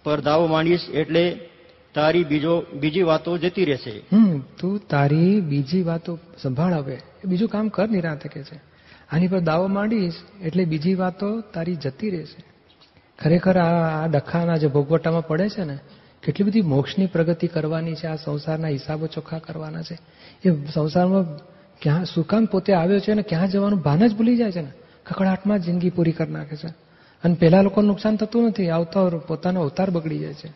પર દાવો માંડીશ એટલે તારી બીજો બીજી વાતો જતી રહેશે. તું તારી બીજી વાતો સંભાળ હવે બીજું કામ કર નિરાંતે કે છે. આની પર દાવો માંડીશ એટલે બીજી વાતો તારી જતી રહેશે. ખરેખર આ આ ડખાના જે ભોગવટામાં પડે છે ને, કેટલી બધી મોક્ષની પ્રગતિ કરવાની છે, આ સંસારના હિસાબો ચોખ્ખા કરવાના છે. એ સંસારમાં ક્યાં શું કામ પોતે આવ્યો છે અને ક્યાં જવાનું ભાન જ ભૂલી જાય છે ને? કકડાટમાં જિંદગી પૂરી કરી નાખે છે. અને પેલા લોકોને નુકસાન થતું નથી, આવતા પોતાનો અવતાર બગડી જાય છે.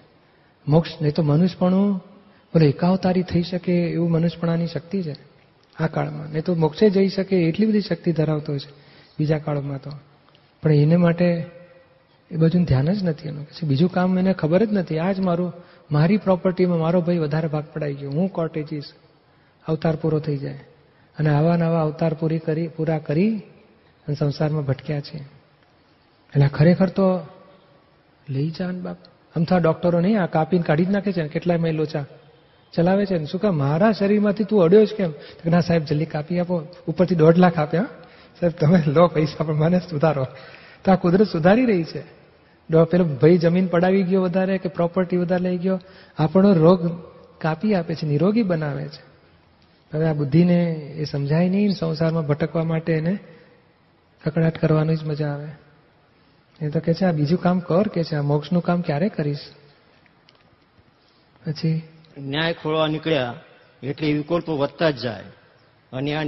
મોક્ષ નહીં તો મનુષ્યપણું બોલે એકાવતારી થઈ શકે એવું મનુષ્યપણાની શક્તિ છે આ કાળમાં. નહીં તો મોક્ષે જઈ શકે એટલી બધી શક્તિ ધરાવતો છે બીજા કાળમાં તો. પણ એને માટે એ બધું ધ્યાન જ નથી એનું. પછી બીજું કામ એને ખબર જ નથી. આ જ મારું, મારી પ્રોપર્ટીમાં મારો ભાઈ વધારે ભાગ પડાઈ ગયો. હું કોર્ટે જઈશ અવતાર પૂરો થઈ જાય. અને આવા નવા અવતાર પૂરી કરી, પૂરા કરી અને સંસારમાં ભટક્યા છે. એટલે ખરેખર તો લઈ જા ને બાપ. આમ આ ડોક્ટરો નહીં, આ કાપીને કાઢી જ નાખે છે ને, કેટલાય મેં લોચા ચલાવે છે ને. શું કે મારા શરીરમાંથી તું અડ્યો જ કેમ? ના સાહેબ, જલ્દી કાપી આપો. ઉપરથી દોઢ લાખ આપ્યા સાહેબ, તમે લો પૈસા, પણ મને સુધારો. તો આ કુદરત સુધારી રહી છે. પેલો ભાઈ જમીન પડાવી ગયો વધારે કે પ્રોપર્ટી વધારે લઈ ગયો? આપણો રોગ કાપી આપે છે, નિરોગી બનાવે છે. હવે આ બુદ્ધિને એ સમજાય નહીં, સંસારમાં ભટકવા માટે એને કકડાટ કરવાની જ મજા આવે. એ તો કે છે, આ બીજું કામ કર કે છે, આ મોક્ષનું કામ ક્યારે કરીશ? પછી ન્યાય ખોળવા નીકળ્યા, એટલે વિકલ્પો વધતા જ જાય. અને આ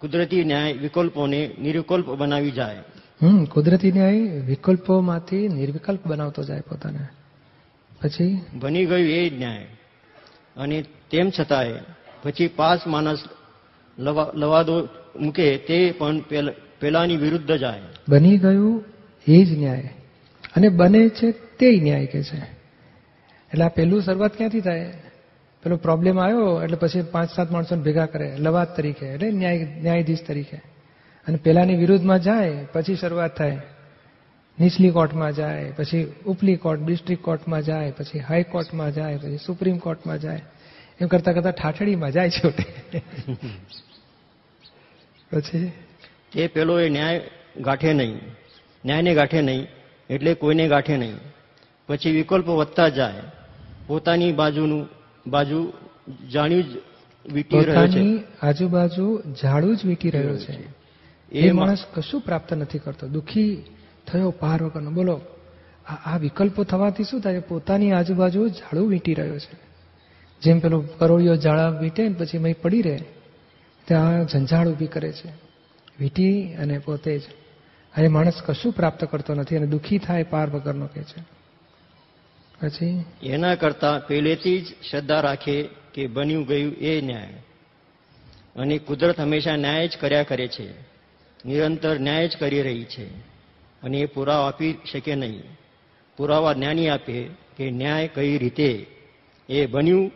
કુદરતી ન્યાય વિકલ્પોને નિર્વિકલ્પ બનાવી જાય. હમ કુદરતી ન્યાય વિકલ્પોમાંથી નિર્વિકલ્પ બનાવતો જાય પોતાને. પછી? બની ગયું એ જ ન્યાય. અને તેમ છતાંય પછી પાંચ માણસ લવા- લવાદો મૂકે તે પણ પેલ- પેલાની વિરુદ્ધ જાય. બની ગયું એ જ ન્યાય. અને બને છે તે ન્યાય કે છે. એટલે આ પહેલું શરૂઆત ક્યાંથી થાય? પેલો પ્રોબ્લેમ આવ્યો એટલે પછી પાંચ સાત માણસોને ભેગા કરે લવાદ તરીકે એટલે ન્યાય ન્યાયાધીશ તરીકે. અને પેલાની વિરુદ્ધમાં જાય પછી શરૂઆત થાય. નીચલી કોર્ટમાં જાય પછી ઉપલી કોર્ટ ડિસ્ટ્રિક્ટ કોર્ટમાં જાય પછી હાઈકોર્ટમાં જાય પછી સુપ્રીમ કોર્ટમાં જાય. એમ કરતા કરતા ઠાઠડીમાં જાય છોટે. પછી? એ પેલો એ ન્યાય ગાંઠે નહીં. ન્યાયને ગાંઠે નહીં એટલે કોઈને ગાંઠે નહીં. પછી વિકલ્પો વધતા જાય. પોતાની બાજુનું બાજુ જાણ્યું જ વીટી રહ્યો છે. આજુબાજુ ઝાડું જ વીટી રહ્યો છે. એ માણસ કશું પ્રાપ્ત નથી કરતો. દુઃખી થયો પાર વગરનો. બોલો આ વિકલ્પો થવાથી શું થાય? પોતાની આજુબાજુ ઝાડું વીંટી રહ્યો છે. જેમ પેલો કરોળિયો ઝાડા વીંટે ને પછી મય પડી રહે ત્યાં ઝંઝાળ ઊભી કરે છે. વીંટી અને પોતે જ. અને માણસ કશું પ્રાપ્ત કરતો નથી અને દુઃખી થાય પાર વગરનો કે છે. પછી? એના કરતા પહેલેથી જ શ્રદ્ધા રાખે કે બન્યું ગયું એ ન્યાય. અને કુદરત હંમેશા ન્યાય જ કર્યા કરે છે. નિરંતર ન્યાય જ કરી રહી છે અને એ પુરાવા આપી શકે નહીં. પુરાવા જ્ઞાની આપે કે ન્યાય કઈ રીતે? એ બન્યું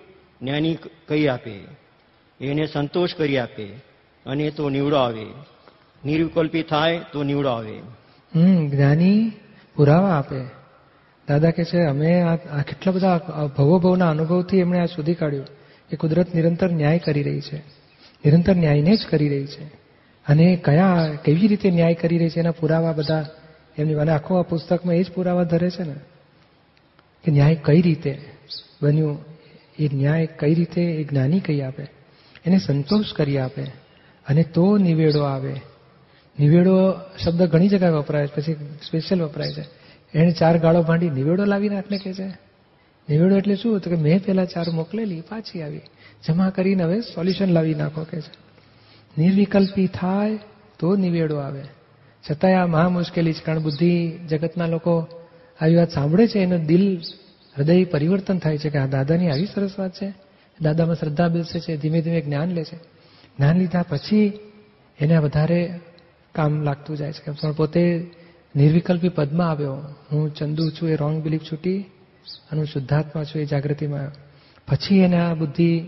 જ્ઞાની કઈ આપે? એને સંતોષ કરી આપે અને તો નીવડો આવે. નિર્વિકલ્પી થાય તો નીવડો આવે. હમ, જ્ઞાની પુરાવા આપે. દાદા કે છે, અમે આ કેટલા બધા ભવો ભવના અનુભવથી એમણે આ શોધી કાઢ્યું કે કુદરત નિરંતર ન્યાય કરી રહી છે. નિરંતર ન્યાયને જ કરી રહી છે. અને કયા, કેવી રીતે ન્યાય કરી રહી છે એના પુરાવા બધા? એમની અને આખો આ પુસ્તકમાં એ જ પુરાવા ધરે છે ને? કે ન્યાય કઈ રીતે બન્યું? એ ન્યાય કઈ રીતે એ જ્ઞાની કહી આપે? એને સંતોષ કરી આપે. અને તો નિવેડો આવે. નિવેડો શબ્દ ઘણી જગ્યાએ વપરાય છે. પછી સ્પેશિયલ વપરાય છે. એને ચાર ગાળો ભાંડી નિવેડો લાવી નાખને કે છે. નિવેડો એટલે શું? તો કે મેં પેલા ચાર મોકલેલી, પાછી આવી. જમા કરીને હવે સોલ્યુશન લાવી નાખો કે છે. નિર્વિકલ્પી થાય તો નિવેડો આવે છતાંય આ મહા મુશ્કેલી છે કારણ બુદ્ધિ જગતના લોકો આવી વાત સાંભળે છે એનું દિલ હૃદય પરિવર્તન થાય છે કે આ દાદાની આવી સરસ વાત છે દાદામાં શ્રદ્ધા બેસે છે ધીમે ધીમે જ્ઞાન લે છે જ્ઞાન લીધા પછી એને વધારે કામ લાગતું જાય છે પણ પોતે નિર્વિકલ્પી પદમાં આવ્યો. હું ચંદુ છું, એ રોંગ બિલીફ છૂટી અને હું શુદ્ધાત્મા છું, એ જાગૃતિમાં આવ્યો. પછી એને આ બુદ્ધિ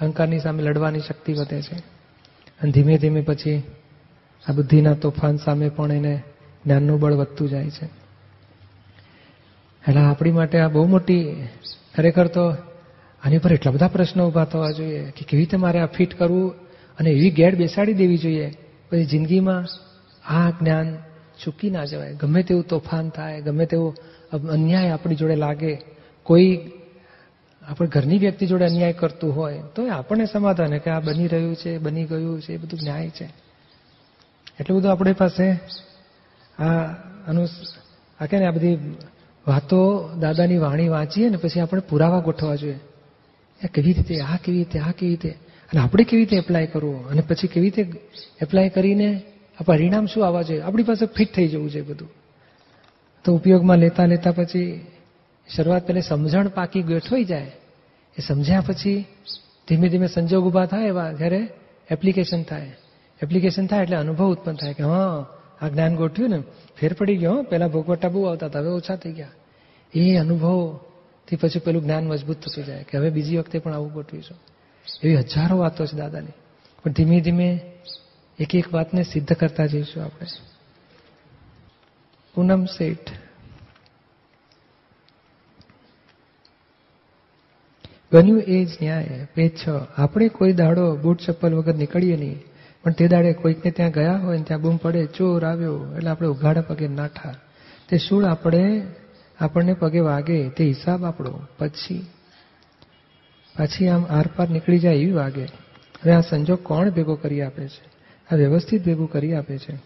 અહંકારની સામે લડવાની શક્તિ વધે છે. અને ધીમે ધીમે પછી આ બુદ્ધિના તોફાન સામે પણ એને જ્ઞાનનું બળ વધતું જાય છે. એટલે આપણી માટે આ બહુ મોટી ખરેખર તો આની પર એટલા બધા પ્રશ્નો ઊભા થવા જોઈએ કે કેવી રીતે મારે આ ફિટ કરવું અને એવી ગેડ બેસાડી દેવી જોઈએ. પછી જિંદગીમાં આ જ્ઞાન ચૂકી ના જવાય. ગમે તેવું તોફાન થાય, ગમે તેવું અન્યાય આપણી જોડે લાગે, કોઈ આપણે ઘરની વ્યક્તિ જોડે અન્યાય કરતું હોય, તો આપણને સમાધાન કે આ બની રહ્યું છે, બની ગયું છે, એ બધું ન્યાય છે. એટલું બધું આપણી પાસે આ અનુ આ કે ને આ બધી વાતો દાદાની વાણી વાંચીએ ને પછી આપણે પુરાવા ગોઠવા જોઈએ. આ કેવી રીતે, આ કેવી રીતે, આ કેવી રીતે? અને આપણે કેવી રીતે એપ્લાય કરવું? અને પછી કેવી રીતે એપ્લાય કરીને આ પરિણામ શું આવવા જોઈએ? આપણી પાસે ફિટ થઈ જવું છે બધું. તો ઉપયોગમાં લેતા લેતા પછી શરૂઆત પહેલે સમજણ પાકી ગોઠવાઈ જાય. એ સમજ્યા પછી ધીમે ધીમે સંજોગ ઊભા થાય એવા જ્યારે એપ્લિકેશન થાય. એપ્લિકેશન થાય એટલે અનુભવ ઉત્પન્ન થાય કે હા, આ જ્ઞાન ગોઠવ્યું ને, ફેર પડી ગયો પેલા ભોગવટા બહુ આવતા હતા, હવે ઓછા થઈ ગયા. એ અનુભવથી પછી પેલું જ્ઞાન મજબૂત થતું જાય કે હવે બીજી વખતે પણ આવું ગોઠવીશું. એવી હજારો વાતો છે દાદાની. પણ ધીમે ધીમે એક એક વાતને સિદ્ધ કરતા જઈશું આપણે. પૂનમ શેઠ. બન્યું એ જ ન્યાય પેજ છ. આપણે કોઈ દાડો બૂટ ચપ્પલ વગર નીકળીએ નહીં. પણ તે દાડે કોઈકને ત્યાં ગયા હોય ને ત્યાં બૂમ પડે, ચોર આવ્યો એટલે આપણે ઉઘાડા પગે નાઠા તે શું આપણે, આપણને પગે વાગે, તે હિસાબ આપણો. પછી, પાછી આમ આરપાર નીકળી જાય એવી વાગે. હવે આ સંજોગ કોણ ભેગો કરી આપે છે? આ વ્યવસ્થિત ભેગું કરી આપે છે.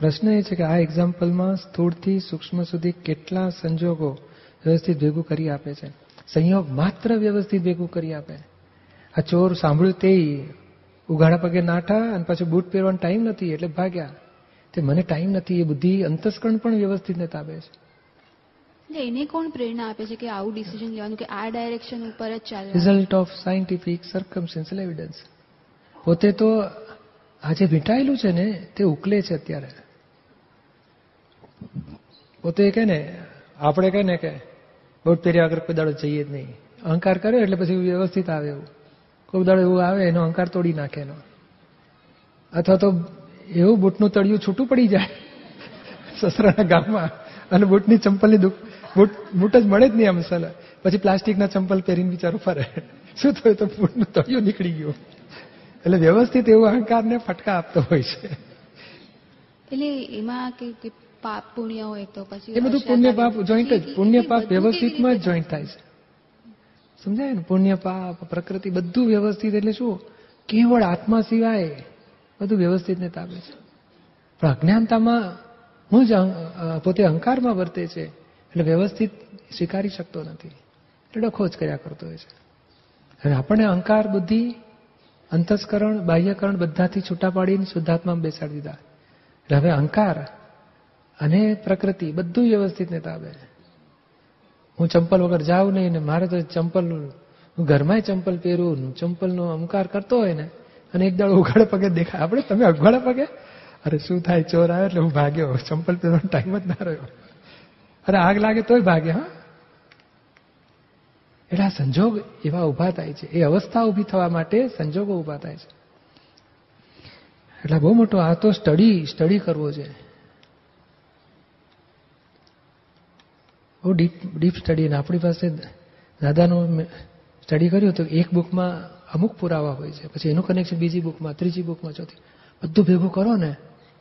પ્રશ્ન એ છે કે આ એક્ઝામ્પલમાં સ્થૂળથી સૂક્ષ્મ સુધી કેટલા સંજોગો વ્યવસ્થિત ભેગું કરી આપે છે? સંયોગ માત્ર વ્યવસ્થિત ભેગું કરી આપે. આ ચોર સાંભળ્યું તે ઉઘાડા પગે નાઠા અને પાછું બૂટ પહેરવાનો ટાઈમ નથી એટલે ભાગ્યા. તે મને ટાઈમ નથી એ બુદ્ધિ અંતસ્કરણ પણ વ્યવસ્થિત ને તાબે છે. એને કોણ પ્રેરણા આપે છે કે આવું ડિસિઝન લેવાનું કે આ ડાયરેક્શન ઉપર જ ચાલે? Result of scientific circumstantial evidence પોતે તો આ જે વીંટાયેલું છે ને તે ઉકલે છે અત્યારે. પોતે કે ને આપણે કહે ને કે બહુ પહેર્યા વગર કોઈ દાડો જઈએ જ નહીં. અહંકાર કર્યો એટલે પછી વ્યવસ્થિત આવે એવું. કોઈ દાડો એવું આવે, એનો અહંકાર તોડી નાખે એનો. અથવા તો એવું બૂટનું તળિયું છૂટું પડી જાય સસરાના ગામમાં અને બૂટની ચંપલની બૂટ બૂટ જ મળે જ નહીં આમ સલા. પછી પ્લાસ્ટિકના ચંપલ પહેરીને બિચારો ફરે શું થયું તો બૂટનું તળિયું નીકળી ગયું? એટલે વ્યવસ્થિત એવું અહંકારને ફટકા આપતો હોય છે. એટલે એમાં કે પાપ પુણ્ય હોય તો પછી એ બધું પુણ્ય પાપ જોઈન્ટ જ. પુણ્ય પાપ વ્યવસ્થિતમાં જ જોઈન્ટ થાય છે. સમજાય ને? પુણ્ય પાપ પ્રકૃતિ બધું વ્યવસ્થિત એટલે શું? કેવળ આત્મા સિવાય બધું વ્યવસ્થિત ને તાપે છે. પણ અજ્ઞાનતામાં હું જ પોતે અહંકારમાં વર્તે છે એટલે વ્યવસ્થિત સ્વીકારી શકતો નથી. એટલે ડખો જ કર્યા કરતો હોય છે. અને આપણને અહંકાર બુદ્ધિ અંતસ્કરણ બાહ્યકરણ બધાથી છૂટા પાડીને શુદ્ધાત્મામાં બેસાડી દીધા. એટલે હવે અહંકાર અને પ્રકૃતિ બધું વ્યવસ્થિત ને તાબે. હું ચંપલ વગર જાઉં નહીં ને મારે તો ચંપલ, હું ઘરમાંય ચંપલ પહેરું ચંપલનો અમકાર કરતો હોય ને, અને એક દાડો ઉઘાડા પગે દેખાય આપણે તમે અઘવાડા પગે? અરે શું થાય? ચોર આવે એટલે હું ભાગ્યો. ચંપલ પહેરવાનો ટાઈમ જ ના રહ્યો. અરે આગ લાગે તોય ભાગે, હા? એટલે આ સંજોગ એવા ઊભા થાય છે. એ અવસ્થા ઊભી થવા માટે સંજોગો ઊભા થાય છે. એટલે બહુ મોટો આ તો સ્ટડી સ્ટડી કરવો છે. બહુ ડીપ ડીપ સ્ટડી અને આપણી પાસે દાદાનું સ્ટડી કર્યું તો એક બુકમાં અમુક પુરાવા હોય છે. પછી એનું કનેક્શન બીજી બુકમાં ત્રીજી બુકમાં ચોથી. બધું ભેગું કરો ને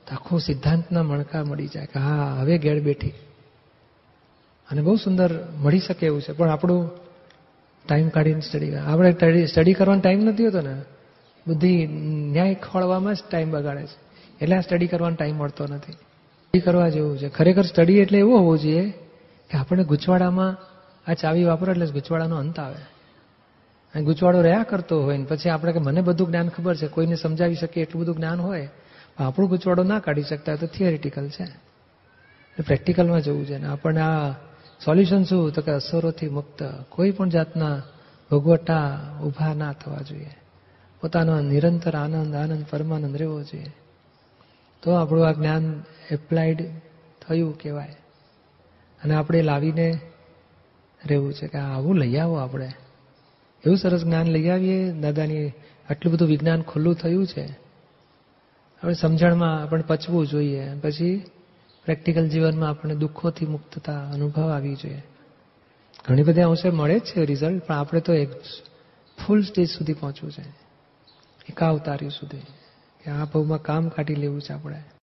તો આખો સિદ્ધાંતના મણકા મળી જાય કે હા, હવે ઘેર બેઠી. અને બહુ સુંદર મળી શકે એવું છે. પણ આપણું ટાઈમ કાઢીને સ્ટડી આપણે સ્ટડી કરવાનો ટાઈમ નથી હોતો ને. બધી ન્યાય ખોળવામાં જ ટાઈમ બગાડે છે. એટલે સ્ટડી કરવાનો ટાઈમ મળતો નથી. સ્ટડી કરવા જેવું છે. ખરેખર સ્ટડી એટલે એવું હોવું જોઈએ કે આપણે ગૂંચવાડામાં આ ચાવી વાપરો એટલે ગૂંચવાડાનો અંત આવે. અને ગૂંચવાડો રહ્યા કરતો હોય ને પછી આપણે કે મને બધું જ્ઞાન ખબર છે, કોઈને સમજાવી શકીએ એટલું બધું જ્ઞાન હોય, પણ આપણું ગૂંચવાડો ના કાઢી શકતા તો થિયરિટિકલ છે. પ્રેક્ટિકલમાં જવું છે. ને આપણને આ સોલ્યુશન શું? તો કે અસરોથી મુક્ત. કોઈ પણ જાતના ભોગવટા ઊભા ના થવા જોઈએ. પોતાનો નિરંતર આનંદ આનંદ, પરમાનંદ રહેવો જોઈએ. તો આપણું આ જ્ઞાન એપ્લાઇડ થયું કહેવાય. અને આપણે લાવીને રહેવું છે કે આવું લઈ આવો આપણે. એવું સરસ જ્ઞાન લઈ આવીએ. દાદાની આટલું બધું વિજ્ઞાન ખુલ્લું થયું છે. આપણે સમજણમાં આપણે પચવું જોઈએ. પછી પ્રેક્ટિકલ જીવનમાં આપણે દુઃખોથી મુક્તતા અનુભવ આવી જોઈએ. ઘણી બધી અંશે મળે જ છે રિઝલ્ટ, પણ આપણે તો એક ફૂલ સ્ટેજ સુધી પહોંચવું છે. એકાવતાર્યું સુધી. કે આ ભાવમાં કામ કાઢી લેવું છે આપણે.